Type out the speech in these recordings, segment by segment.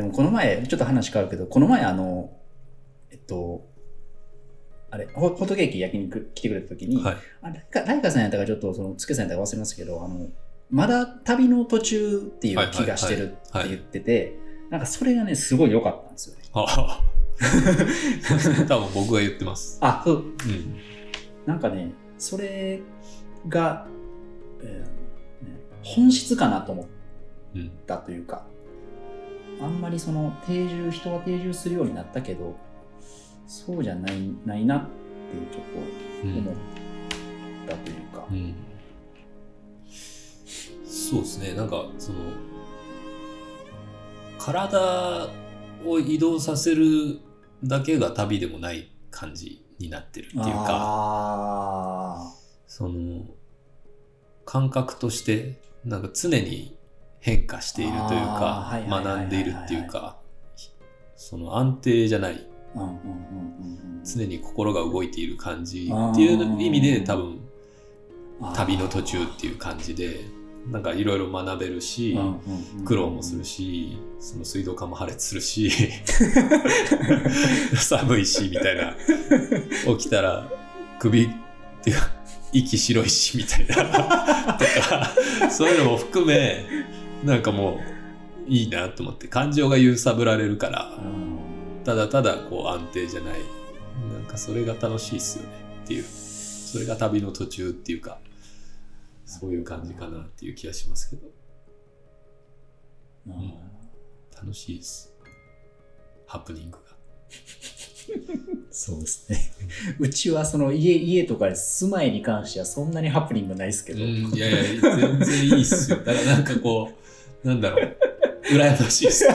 でもこの前、ちょっと話変わるけど、この前あの、えっと、あれ、ホホットケーキ焼き肉来てくれた時に、はい。あライカライカさんやったかちょっとそのつけさんやったか忘れますけどあのまだ旅の途中っていう気がしてるって言ってて、なんかそれがねすごい良かったんですよねああ。多分僕が言ってます。あそううん。なんかねそれが、えーね本質かなと思っうん。たというかあんまりその定住人は定住するようになったけどそうじゃないないなってちょっうんと思ったというか、うん。そうですね。なんか、その、体を移動させるだけが旅でもない感じになってるっていうか、あその、感覚として、なんか常に変化しているというか学んでいるっていうか、その安定じゃない、常に心が動いている感じっていう意味で多分旅の途中っていう感じでなんかいろいろ学べるし、苦労もするし、その水道管も破裂するし、寒いし、みたいな。起きたら首っていうか、息白いし、みたいな。とか、そういうのも含め、なんかもういいなと思って、感情が揺さぶられるから、ただただこう安定じゃない。なんかそれが楽しいっすよねっていう。それが旅の途中っていうか、そういう感じかなっていう気がしますけど。うん楽しいです。ハプニングが。そうですね。うちはその家家とかで住まいに関してはそんなにハプニングないですけど、うん、いやいや、全然いいっすよ。だからなんかこう、なんだろう、羨ましいっす。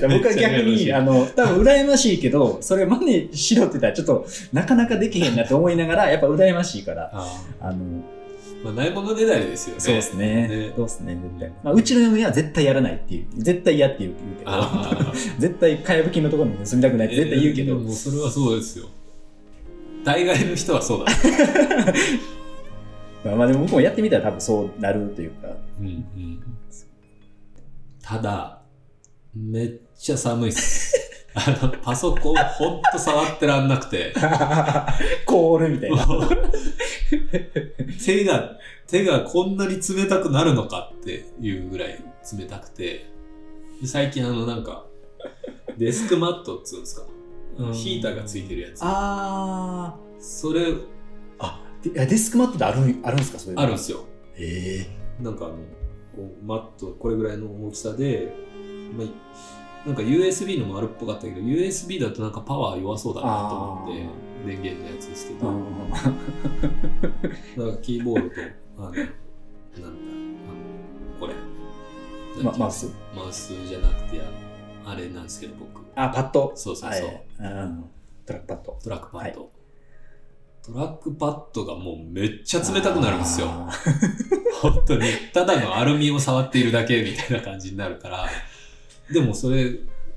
僕は逆に、あの、多分羨ましいけど、それ真似しろって言ったらちょっとなかなかできへんなって思いながら、やっぱ羨ましいから、ああの、まあ、ないものねだりですよね。そうですね。ねそうですね、絶対。まあ、うちの嫁は絶対やらないっていう、絶対嫌って言うけど、あ 絶対かやぶきのところに住みたくないって絶対言うけど、えーでもそれはそうですよ。大概の人はそうだ。まあまあでも僕もやってみたら多分そうなるというか、うんうん、ただ、めっちゃ寒いっす。あの、パソコンほんと触ってらんなくて。凍るみたいな。手が、手がこんなに冷たくなるのかっていうぐらい冷たくて、で最近あのなんか、デスクマットっつうんですか、ヒーターがついてるやつ。あそれ、ーあでいやデスクマットってあるんあるんですかそういうの？あるんですよ。へえなんかあの、こうマット、これぐらいの大きさで、まあ、なんか USB のもあるっぽかったけど、USB だとなんかパワー弱そうだなと思って、電源のやつですけど、うんだからキーボードと、あの、なんだ、あの、これ。まマウスマウスじゃなくて、あれなんですけど、僕。あパッド？そうそうそう。はいうんトラックパッドトラックパッド。トラックパッドがもうめっちゃ冷たくなるんですよ。あ本当に。ただのアルミを触っているだけみたいな感じになるから。でもそれ、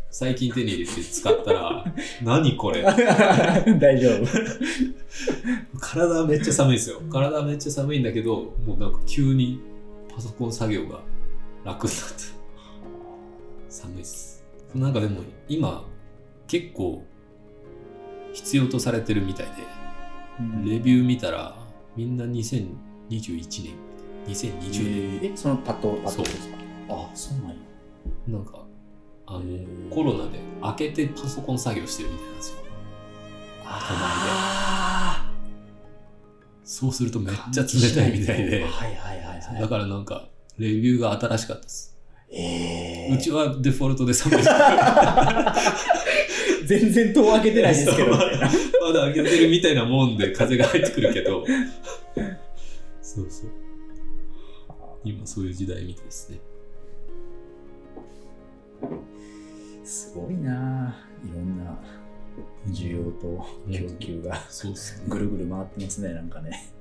最近手に入れて使ったら、何これ？ー 大丈夫。体めっちゃ寒いですよ。体めっちゃ寒いんだけど、もうなんか急にパソコン作業が楽になって。寒いっす。なんかでも今、結構必要とされてるみたいで、レビュー見たら、みんな2021年、2020年、えそのパッドパッドですか？あそうなんや。なんか、あのコロナで開けてパソコン作業してるみたいなんですよ。あそうするとめっちゃ冷たいみたいで、はいはいはいはいだからなんか、レビューが新しかったです。えーうちはデフォルトで寒い。全然戸を開けてないですけどまだ開けてるみたいなもんで風が入ってくるけど。そうそう。今そういう時代みたいですね。すごいないろんな需要と供給がそうっすね。ぐるぐる回ってますねなんかね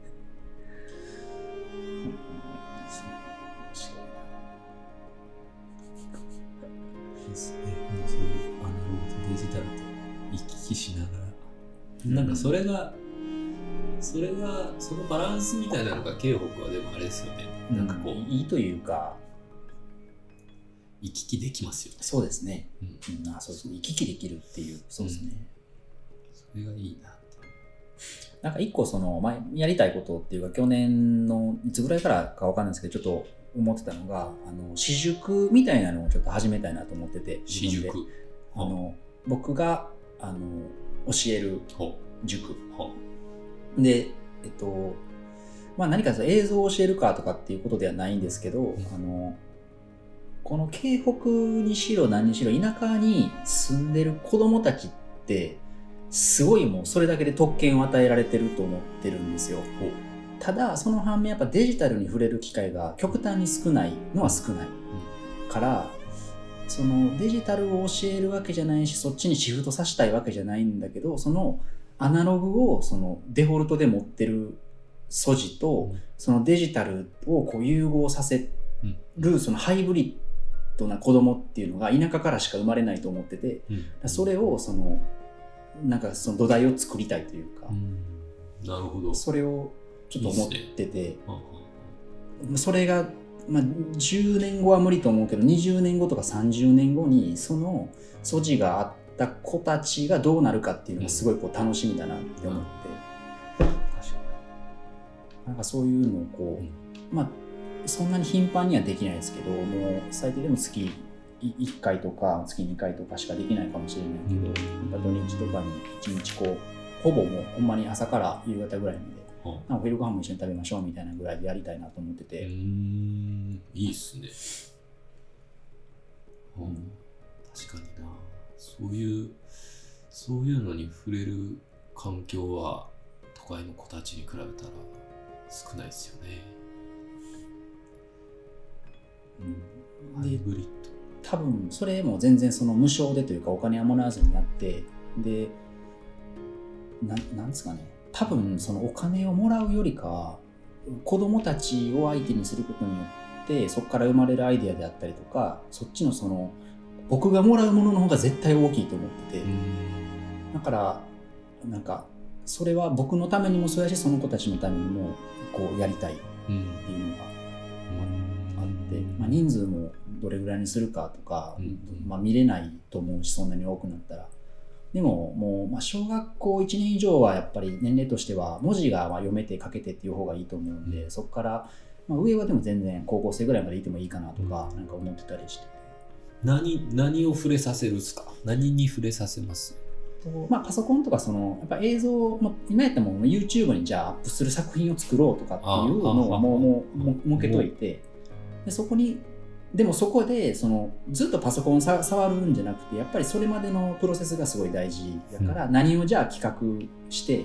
ですね。もうそういうアナログとデジタルと行き来しながら。なんかそれが、それが、そのバランスみたいなのが京北はでもあれですよね。なんかこう、いいというか行き来できますよね。そうですね。うん。うん、あそうですね。行き来できるっていう。そうですね。それがいいなって。なんか一個その、まあ、やりたいことっていうか、去年のいつぐらいからかわかんないですけど、ちょっと思ってたのが、あの、私塾みたいなのをちょっと始めたいなと思ってて、私塾。あの、僕が、あの、教えるほ塾。で、えっと、まあ何かその映像を教えるかとかっていうことではないんですけど、んあの、この京北にしろ何にしろ田舎に住んでる子供たちって、すごいもうそれだけで特権を与えられてると思ってるんですよ。ただ、その反面やっぱデジタルに触れる機会が極端に少ないのは少ない。から、そのデジタルを教えるわけじゃないし、そっちにシフトさせたいわけじゃないんだけど、そのアナログをそのデフォルトで持ってる素地と、うんそのデジタルをこう融合させうん。るそのハイブリッドな子供っていうのが田舎からしか生まれないと思ってて、うん。それをその、なんかその土台を作りたいというかう、ん。なるほど。それをちょっと思ってて、はそれが、まあ、10年後は無理と思うけど20年後とか30年後にその素地があった子たちがどうなるかっていうのがすごいこう楽しみだなって思って、確かなんかそういうのをこう、まあそんなに頻繁にはできないですけどもう最低でも月1回とか月2回とかしかできないかもしれないけど、うんなんか土日とかに1日こうほぼもうほんまに朝から夕方ぐらいまでに。はなんかお昼ご飯も一緒に食べましょうみたいなぐらいでやりたいなと思ってうて、ーん。いいっすね。うん。確かにな。そういう、そういうのに触れる環境は都会の子たちに比べたら少ないですよね。うん。でハイブリッ多分それも全然その無償でというかお金はもらわずにやってでななんですかね。多分そのお金をもらうよりか子供たちを相手にすることによってそこから生まれるアイデアであったりとかそっちのその僕がもらうものの方が絶対大きいと思ってて。ド。だからなんかそれは僕のためにもそうやしその子たちのためにもこうやりたいっうん。ていうのがあって、まあ、人数もどれぐらいにするかとか、うんまあ、見れないと思うしそんなに多くなったら。でももう、まあ、小学校1年以上はやっぱり年齢としては文字がまあ読めて書けてっていう方がいいと思うんで、うん。そこから、まあ、上はでも全然高校生ぐらいまでいてもいいかなとか、なんか思ってたりして。何、何を触れさせるんですか？何に触れさせます？とまあ、パソコンとかそのやっぱ映像、まあ、今やったらもう YouTube にじゃあアップする作品を作ろうとかっていうのをもうもうも設けといてでそこにでもそこでそのずっとパソコンさ触るんじゃなくてやっぱりそれまでのプロセスがすごい大事だから、何をじゃあ企画して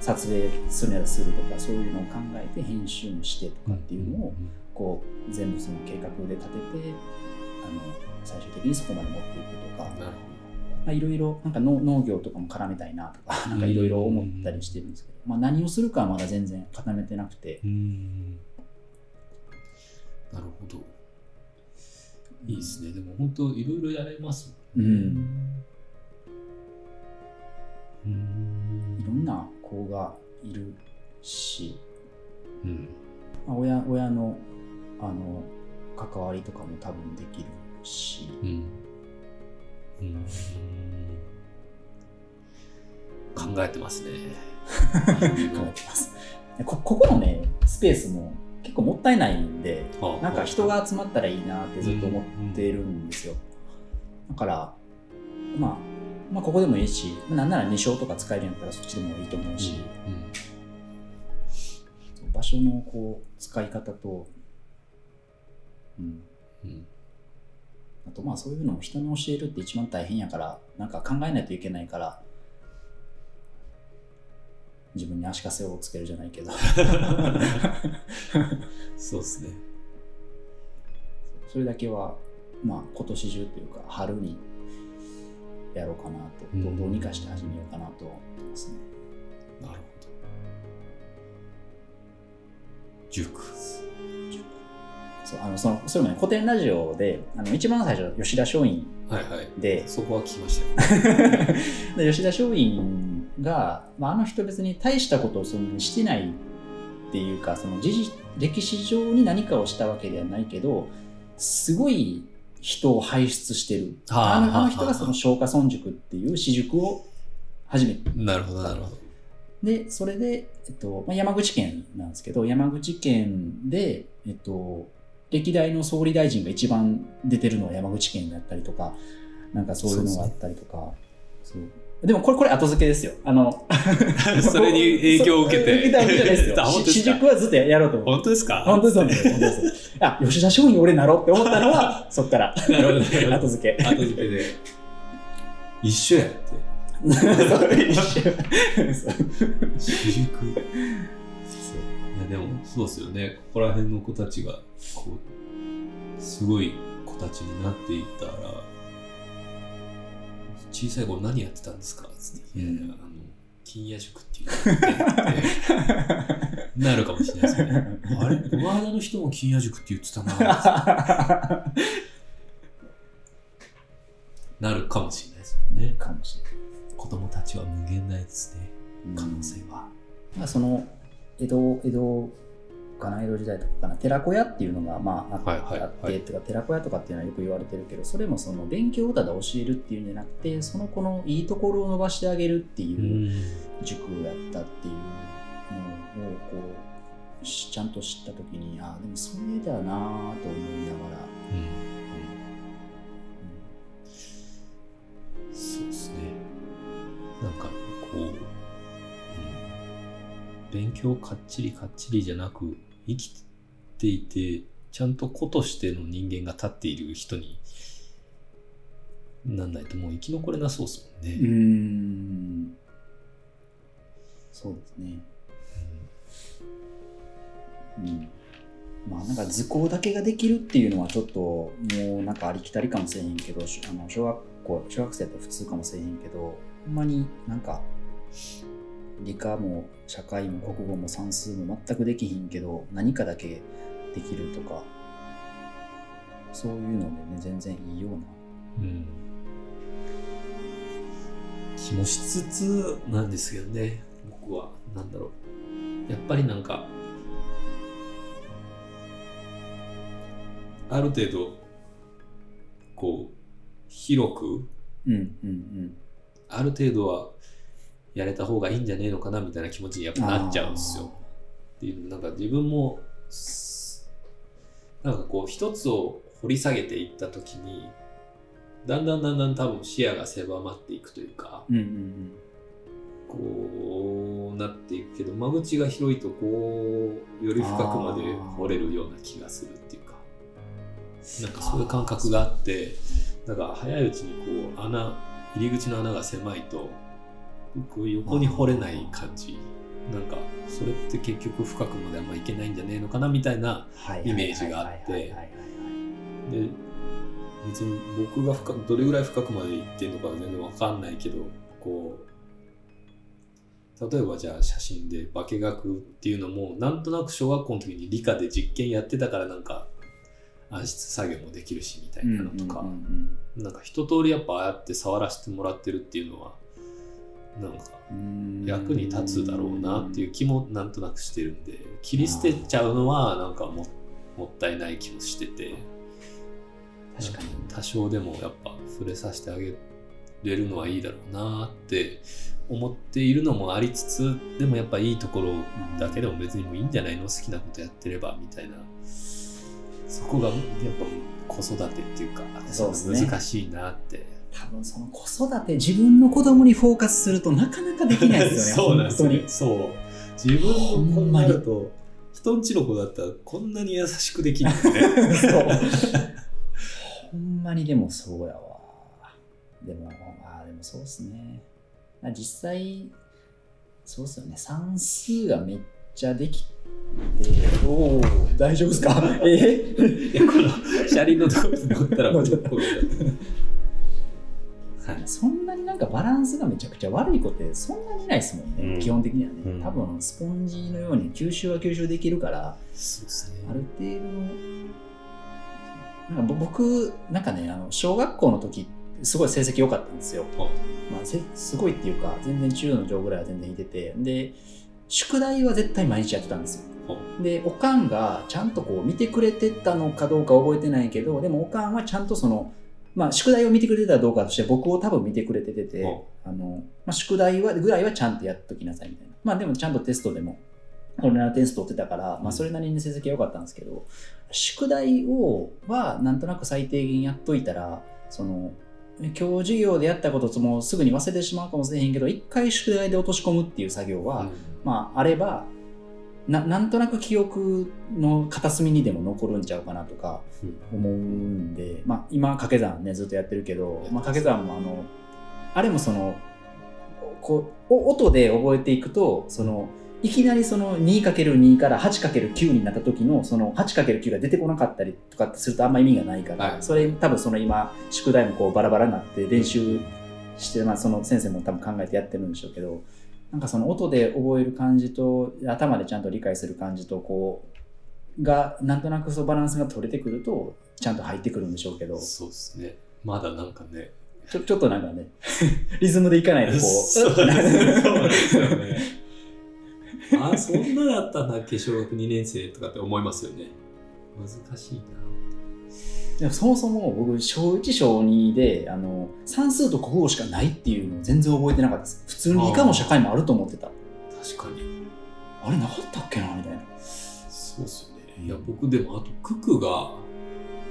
撮影するならするとかそういうのを考えて編集もしてとかっていうのをこう全部その計画で立ててあの最終的にそこまで持っていくとか。まあ、いろいろなんか農農業とかも絡めたいなとかなんかいろいろ思ったりしてるんですけど、まあ、何をするかはまだ全然固めてなくて。うん。なるほど。いいですね。でも本当いろいろやれますうも。んうんいろんな子がいるし、うん。まあ、親親のあの関わりとかも多分できるし、うん。うん。考えてますね。考えてますこここのねスペースも結構もったいないんでなんか人が集まったらいいなってずっと思ってるんですよ。だから、まあ、まあ、ここでもいいし、なんなら2章とか使えるんやったらそっちでもいいと思うし、場所のこう使い方と、うん、うん。うん。あとまあそういうのを人に教えるって一番大変やから、なんか考えないといけないから、自分に足かせをつけるじゃないけど、そうですね。それだけは、まあ今年中というか春にやろうかなと、どうどうにかして始めようかなと思ってますね。なるほど。塾。そうあのそのそれもね古典ラジオであの一番最初吉田松陰はいはい。でそこは聞きましたよ。で吉田松陰が、まあ、あの人別に大したことをそんなにしてないっていうかその歴史上に何かをしたわけではないけどすごい人を輩出してる。はああのあはあの人がその松下村塾っていう私塾を始めた。なるほど、なるほど。で、それで、えっと、まあ、山口県なんですけど、山口県で、えっと、歴代の総理大臣が一番出てるのは山口県だったりとか、なんかそういうのがあったりとか。そうでもこれ、これ後付けですよ。あの、それに影響を受けて受けたわけじゃないですよ 私か？塾はずっとやろうと思って。本当ですか？本当です、本当です。あ、吉田松陰俺なろうって思ったのは、そっから。なるほど後付け。後付けで。一緒やって。一緒私塾。いや、でも、そうですよね。ここら辺の子たちが、こう、すごい子たちになっていったら、小さい頃何やってたんですか？つって、いやいや、あの、金野塾っていうなるかもしれないですよね。あれ？この間の人も金野塾って言ってたな。なるかもしれないですよね。かもしれない。子供たちは無限大ですね。可能性は。まあ、その江戸江戸かな江戸時代とかかな。寺子屋っていうのがまああ,、はいはいあって、はいてか寺子屋とかっていうのはよく言われてるけどそれもその勉強をただ教えるっていうんじゃなくてその子のいいところを伸ばしてあげるっていう塾だったっていうのをこうしちゃんと知った時にああでもそれだなと思いながら、そうですね。なんかこう、うん、勉強かっちりかっちりじゃなく生きていてちゃんと子としての人間が立っている人になんないともう生き残れなそうですもんね。うん、そうですね。うん。まあなんか図工だけができるっていうのはちょっともうなんかありきたりかもしれへんけどあの小学校小学生と普通かもしれへんけどほんまになんか理科も社会も国語も算数も全くできひんけど何かだけできるとかそういうのでね全然いいような。うん。気もしつつなんですけどね僕は。なんだろう。やっぱりなんかある程度こう広くうんうんうん。ある程度はやれた方がいいんじゃねえのかなみたいな気持ちにやっぱなっちゃうんですよ。っていうなんか自分もすなんかこう一つを掘り下げていった時にだんだんだんだん多分視野が狭まっていくというかうんうんうんこうなっていくけど間口が広いとこうより深くまで掘れるような気がするっていうかなんかそういう感覚があってだから早いうちにこう穴入り口の穴が狭いとこう横に掘れない感じ。なんかそれって結局深くまであんまいけないんじゃねえのかなみたいなはい。イメージがあって。で別に僕が深くどれぐらい深くまで行ってるのかは全然わかんないけどこう例えばじゃあ写真で化学っていうのもなんとなく小学校の時に理科で実験やってたからなんか暗室作業もできるしみたいなのとか、うんうんうん。なんか一通りやっぱああやって触らせてもらってるっていうのはなんかうん。役に立つだろうなっていう気もなんとなくしてるんで切り捨てちゃうのはなんかももったいない気もしてて。確かに。多少でもやっぱ触れさせてあげれるのはいいだろうなって思っているのもありつつでもやっぱいいところだけでも別にもういいんじゃないの好きなことやってればみたいな。そこがやっぱ子育てっていうかね。難しいなって多分その子育て自分の子供にフォーカスするとなかなかできないですよね そうなんですそう。自分の子になると人んちの子だったらこんなに優しくできるんだね。そう。ほんまにでもそうやわ。でもあーでもそうっすね。実際そうっすよね。算数がめっちゃできておお大丈夫ですか？え？いやこの車輪のところに乗ったらもうちょっとはいそんなになんかバランスがめちゃくちゃ悪い子ってそんなにないですもんね、うん。基本的にはね、うん。多分スポンジのように吸収は吸収できるからね。ある程度のなんかぼ僕なんかねあの小学校の時すごい成績良かったんですよ、まあ、せすごいっていうか全然中の上ぐらいは全然いてて。で宿題は絶対毎日やってたんですよ。でおかんがちゃんとこう見てくれてたのかどうか覚えてないけどでもおかんはちゃんとその、まあ、宿題を見てくれてたかどうかとして僕を多分見てくれてて、あのまあ、宿題はぐらいはちゃんとやっときなさいみたいな。まあでもちゃんとテストでも俺らの点数取ってたから、まあ、それなりに成績は良かったんですけど、宿題をはなんとなく最低限やっといたらその今日授業でやったこともうすぐに忘れてしまうかもしれへんけど一回宿題で落とし込むっていう作業は、まああればななんとなく記憶の片隅にでも残るんちゃうかなとか思うんで、まあ、今掛け算ねずっとやってるけど、まあ、掛け算もあのあれもそのこうお音で覚えていくとそのいきなりその 2×2 から 8×9 になった時のその 8×9 が出てこなかったりとかするとあんま意味がないから、はい。それ多分その今宿題もこうバラバラになって練習して、まあ、その先生も多分考えてやってるんでしょうけどなんかその音で覚える感じと頭でちゃんと理解する感じとこうがなんとなくそうバランスが取れてくるとちゃんと入ってくるんでしょうけどそうですね。まだなんかね。ちょちょっとなんかね リズムでいかないとこうそうですねそうですよね。あ、そんなだったんだっけ、小学2年生とかって思いますよね。難しいな。でもそもそも僕小1小2であの算数と国語しかないっていうのを全然覚えてなかったです。普通に理科も社会もあると思ってた。確かに。あれなかったっけなみたいな。そうっすよね。いや、僕でもあと、九九が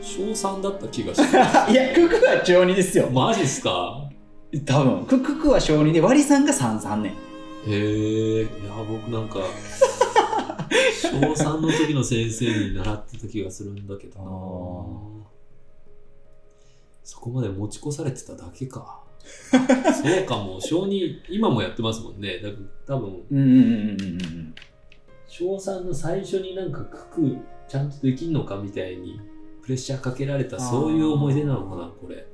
小3だった気がして。いやククは小2ですよ。マジっすか？多分。クククは小2で割り算が33年。へえ、いや、僕なんか、小3の時の先生に習ってた気がするんだけどな。あそこまで持ち越されてただけか。そうかも、小2、今もやってますもんね。多分、うんうんうんうんうん小3の最初になんか九九ちゃんとできんのかみたいにプレッシャーかけられたそういう思い出なのかなこれ。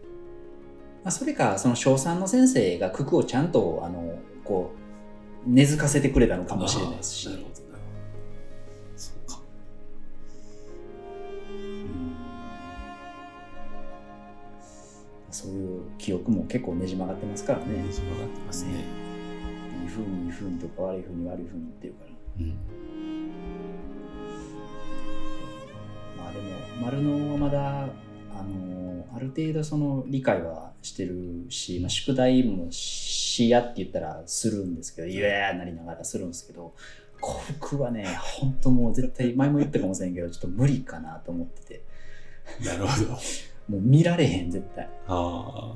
まあ、それかその小3の先生が九九をちゃんとあのこう根付かせてくれたのかもしれないですし記憶も結構ねじ曲がってますからね。ねじ曲がってますね。いい風にいい風にとか悪い風に悪い風に言ってるから。うん。まあでも丸野はまだあのある程度その理解はしてるし、まあ、宿題もしやって言ったらするんですけど、いやーなりながらするんですけど、幸福はね、本当もう絶対前も言ったかもしれんけど、ちょっと無理かなと思ってて、なるほど。もう見られへん絶対。あ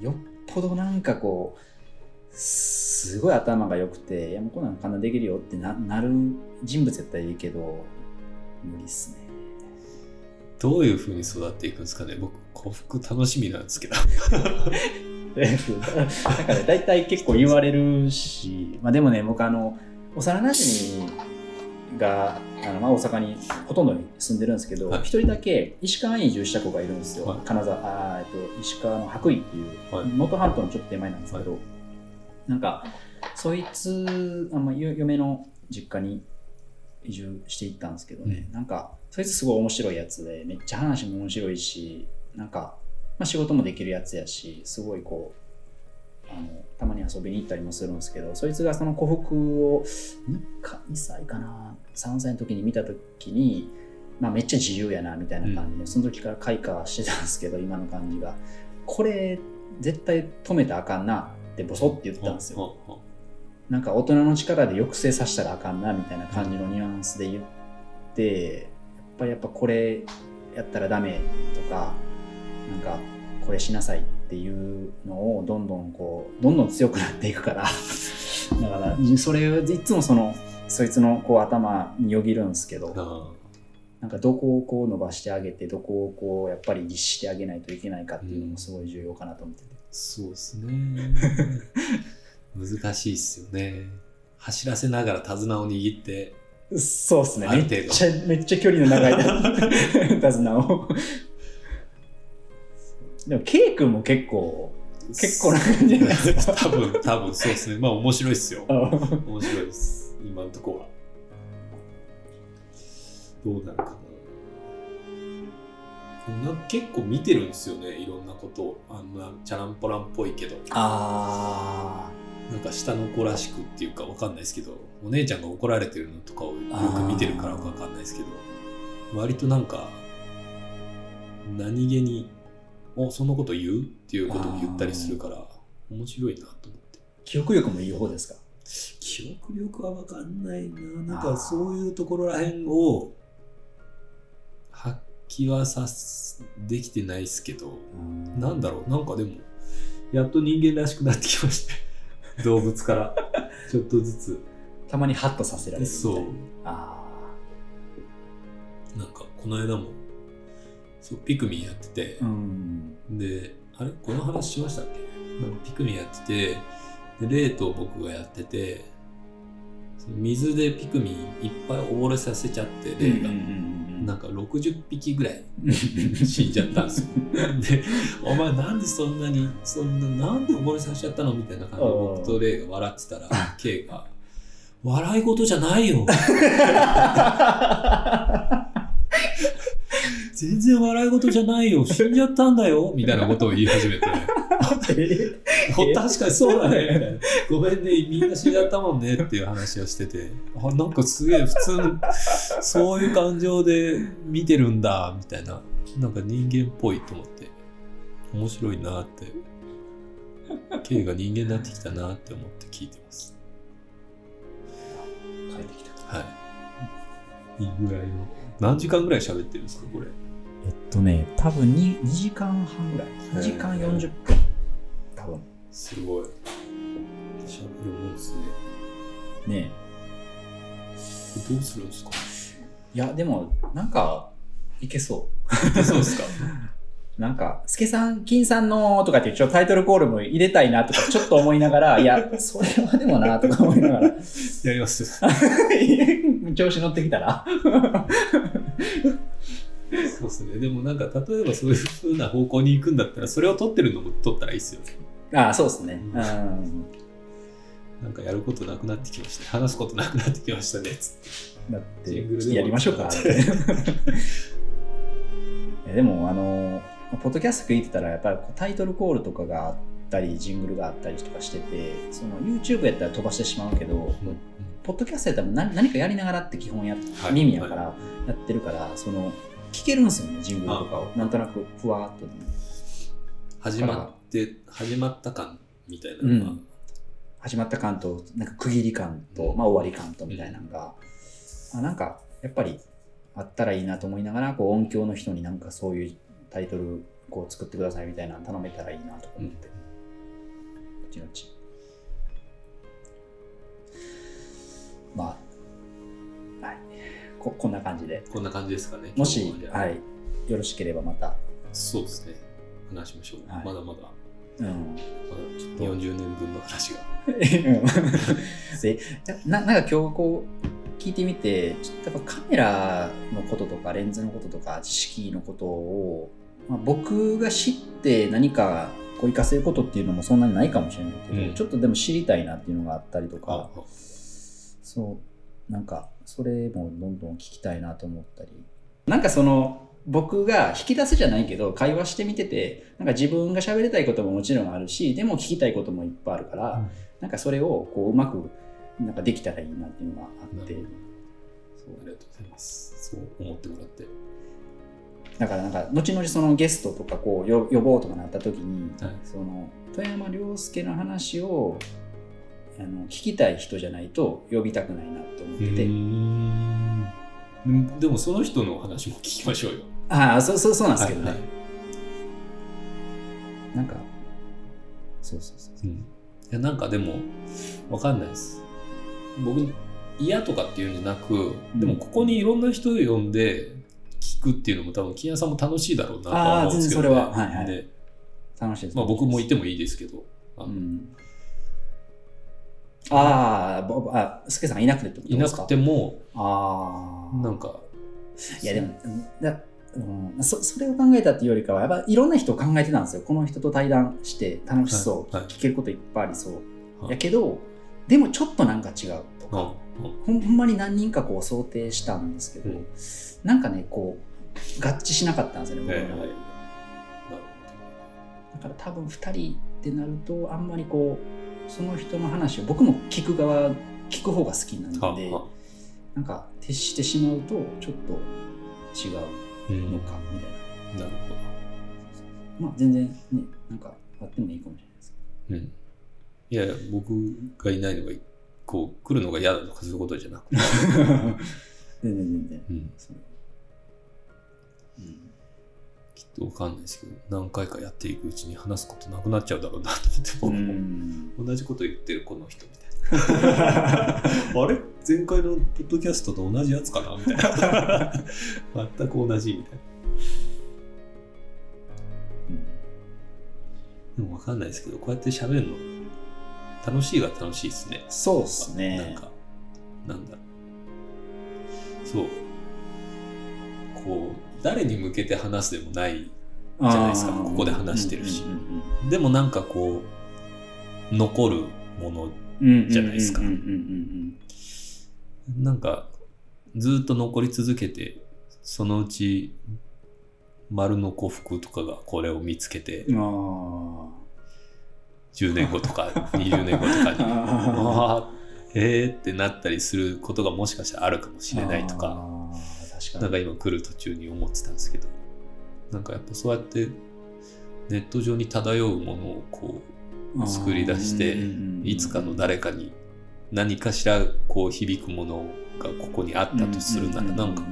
よっぽどなんかこうすごい頭が良くていやもうこんなの簡単にできるよってななる人物やったらいいけど無理っすね。ーどういう風に育っていくんですかね。僕幸福楽しみなんですけど。だから大体結構言われるし、まあ、でもね僕あの幼なじみがあの、まあ、大阪にほとんど住んでるんですけどはい。一、人だけ石川に移住した子がいるんですよ、はい。金沢あーえっと石川の白衣っていうはい。能登、半島のちょっと手前なんですけど、なんかそいつあ、まあ、よ嫁の実家に移住していったんですけどね、なんかそいつすごい面白いやつでめっちゃ話も面白いしなんか、まあ、仕事もできるやつやしすごいこうあのたまに遊びに行ったりもするんですけどそいつがその古服を 2, か2歳かな？3歳の時に見た時に、まあ、めっちゃ自由やなみたいな感じで、その時から開花してたんですけど今の感じが。これ絶対止めたらあかんなってボソって言ったんですよ。なんか大人の力で抑制させたらあかんなみたいな感じのニュアンスで言ってやっぱりやっぱこれやったらダメとかなんかこれしなさいっていうのをどんどんこうどんどん強くなっていくから。だからそれをいつもそのそいつのこう頭によぎるんですけどなんかどこをこう伸ばしてあげてどこをこうやっぱり律してあげないといけないかっていうのもすごい重要かなと思ってて。ーそうですね。難しいっすよね。走らせながら手綱を握ってそうですね。めっちゃ、めっちゃ距離の長い 手綱を。でも、ケイ君も結構、結構な感じじゃないですか。多分多分そうですね。まあ面白いっすよ。あ面白いです今のところは。どうなるかな。な結構見てるんですよねいろんなこと。をあんなチャランポランっぽいけど。あなんか下の子らしくっていうかわかんないですけどお姉ちゃんが怒られてるのとかをよく見てるからかわかんないですけど割となんか何気に「おそんなこと言う?」っていうことを言ったりするから面白いなと思って。記憶力もいい方ですか？記憶力はわかんないな。なんかそういうところらへんを発揮はさすできてないですけど。なんだろう。なんかでもやっと人間らしくなってきました。ね 動物から。ちょっとずつ。たまにハッとさせられるそう。あなんかこの間もそうピクミンやってて。であれこの話しましたっけ？なん。かピクミンやっててでレイと僕がやってて水でピクミンいっぱい溺れさせちゃってレイが、なんか60匹ぐらい 死んじゃったんですよ。で、お前なんでそんなに、そんな、なんで溺れさせちゃったのみたいな感じで僕とレイが笑ってたら、ケイが、笑い事じゃないよ。全然笑い事じゃないよ。死んじゃったんだよ。みたいなことを言い始めて。え確かにそうだね。ごめんね、みんな死んじゃったもんねっていう話をしてて、あなんかすげえ普通の、そういう感情で見てるんだ、みたいな。なんか人間っぽいと思って、面白いなって。K が人間になってきたなって思って聞いてます。帰ってきたはい。いいぐらいの。何時間ぐらい喋ってるんですか、これ？えっとね多分 2, 2時間半ぐらい。2時間40分。多分。すごい。喋るもんですね。ねどうするんですか？いやでもなんかいけそう。そうですか。なんか、スケさん、金さんのとかってちょっとタイトルコールも入れたいなとかちょっと思いながら、いや、それはでもなとか思いながら、やります。調子乗ってきたら。そうですね。でもなんか、例えばそういう風な方向に行くんだったら、それを取ってるのも取ったらいいですよね。ああ、そうですね。うん。なんかやることなくなってきましたね。話すことなくなってきましたね。つって。だって、やりましょうか。でも、あの、ポッドキャスト聞いてたら、やっぱりタイトルコールとかがあったり、ジングルがあったりとかしてて、その YouTube やったら飛ばしてしまうけど、ポッドキャストやったら何何かやりながらって基本や耳やからやってるから、その聞けるんですよね、ジングルとかを。なんとなくふわーっとでも。始まって、始まった感みたいなのが、うん始まった感と、なんか区切り感と、まあ終わり感とみたいなのが、あなんかやっぱりあったらいいなと思いながら、こう音響の人になんかそういうタイトルこう作ってくださいみたいなの頼めたらいいなとか思って。後々。まあ、はい。ここんな感じで。こんな感じですかね。もしははい、よろしければまた、そうですね。話しましょう。はいまだまだ、うん。まだちょっと40年分の話が。でななんか今日こう聞いてみてちょっとやっぱカメラのこととかレンズのこととか知識のことを、まあ、僕が知って何かこう活かせることっていうのもそんなにないかもしれないけど、うんちょっとでも知りたいなっていうのがあったりとあかそうなんかそれもどんどん聞きたいなと思ったり。なんかその僕が引き出すじゃないけど会話してみててなんか自分が喋りたいことももちろんあるしでも聞きたいこともいっぱいあるから、うん。なんかそれをこううまくなんかできたらいいなっていうのがあって。そうありがとうございます。そう思ってもらって。だからなんか後々そのゲストとかこうよ呼ぼうとかなった時に、はい。その富山亮介の話をあの聞きたい人じゃないと呼びたくないなって思ってて、んでもその人の話も聞きましょうよ。ああそうそうそうなんですけどね、はいはい。なんかそうそうそう。うん、いやなんかでもわかんないです。僕嫌とかっていうんじゃなくでもここにいろんな人を呼んで聞くっていうのも多分金谷さんも楽しいだろうなとは思うんですけど、ね、あー全然それは。はいはい。で楽しいです。まあ、僕もいてもいいですけど。うんああすけさんいなくてってこといなですか？くてもああなんかいやでも、うんだうん、そそれを考えたっていうよりかは、やっぱいろんな人を考えてたんですよ。この人と対談して楽しそう、はいはい。聞けることいっぱいありそう。はい。やけど、でもちょっとなんか違うとか、ほんまに何人かこう想定したんですけど、うん。なんかね、こう、合致しなかったんですよね、僕はい。だから多分2人ってなると、あんまりこその人の話を僕も聞く側聞く方が好きなはのではなんか徹してしまうとちょっと違うんうのかみたいな、なるほど。まあ全然ねなんかあってもいいかもしれないですうん。いやいや、僕がいないのが、こう、来るのが嫌だとかそういうことじゃなくて。全然全然うん。そう、うんきっとわかんないですけど、何回かやっていくうちに話すことなくなっちゃうだろうなと思って、僕も。同じこと言ってるこの人みたいな。あれ？前回のポッドキャストと同じやつかなみたいな。全く同じみたいな。でもわかんないですけど、こうやって喋るの楽しいは楽しいですね。そうっすなんねか、なんだろう。そう。こう、誰に向けて話すでもない。じゃないですか。ここで話してるし。でもなんかこう、残るものじゃないですか。なんかずっと残り続けてそのうち丸の幸福とかがこれを見つけてうんうん10年後とか 20年後とかにあああえーってなったりすることがもしかしたらあるかもしれないとかあー確なんかにか今来る途中に思ってたんですけど。なんかやっぱそうやってネット上に漂うものをこう作り出していつかの誰かに何かしらこう響くものがここにあったとするならなんか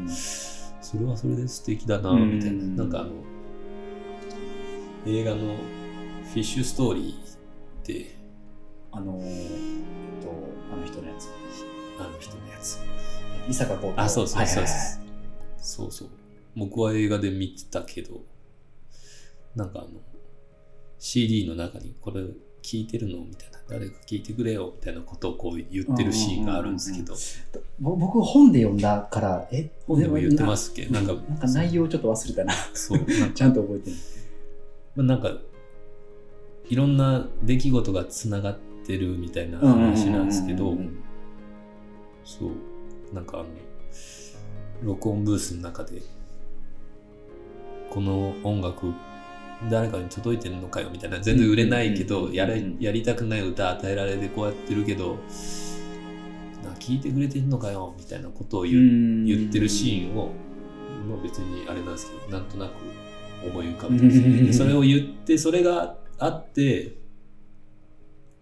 それはそれで素敵だなみたいなうん。な。んかあの映画の「フィッシュストーリー」って。あのえっとあの人のやつ。あの人のやつ。伊坂幸太あそうそうそうはいはいはいそうそう。僕は映画で見てたけどなんかあの CD の中にこれ聞いてるの？みたいな。誰か聞いてくれよ？みたいなことをこう言ってるシーンがあるんですけど。ぼ僕本で読んだからえ？本でも言ってますっけ？なんかなんか内容ちょっと忘れたな。そう。なんか ちゃんと覚えてない。まあなんかいろんな出来事がつながってるみたいな話なんですけどうんうんうん。うんそう。なんかあの録音ブースの中でこの音楽誰かに届いてるのかよみたいな全然売れないけどうんやれやりたくない歌与えられてこうやってるけどな聞いてくれてんのかよみたいなことを言う言ってるシーンを、まあ、別にあれなんですけどなんとなく思い浮かべてますね。でそれを言ってそれがあって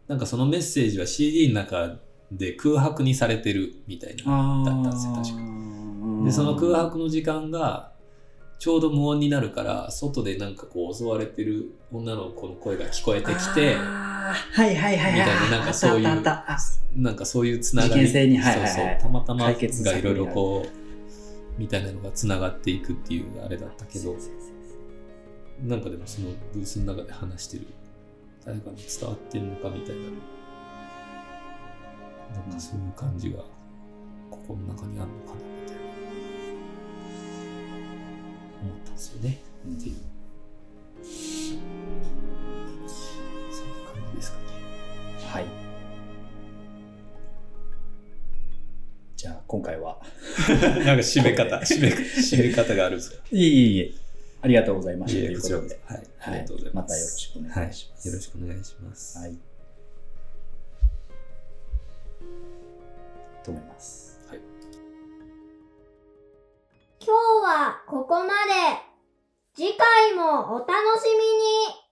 なんかそのメッセージは CD の中で空白にされてるみたいなだったんですよ確かでその空白の時間がちょうど無音になるから外でなんかこう襲われてる女の子の声が聞こえてきてはいはいはいはい。みたいななんかそういうなんかそういうつながりそうそうたまたまがいろいろこうみたいなのがつながっていくっていうあれだったけどなんかでもそのブースの中で話してる誰かに伝わってるのかみたいななんかそういう感じがここの中にあるのかなみたいな思ったんですよね。っていう。そういう感じですかね。はい。じゃあ今回は。なんか締め方。締め締め方があるんですか？いえいえ。いえありがとうございました。というこことで。はいあはい。りがとうございます、またよろしくお願いします。よろしくお願いします。はい。と思いますここまで。次回もお楽しみに。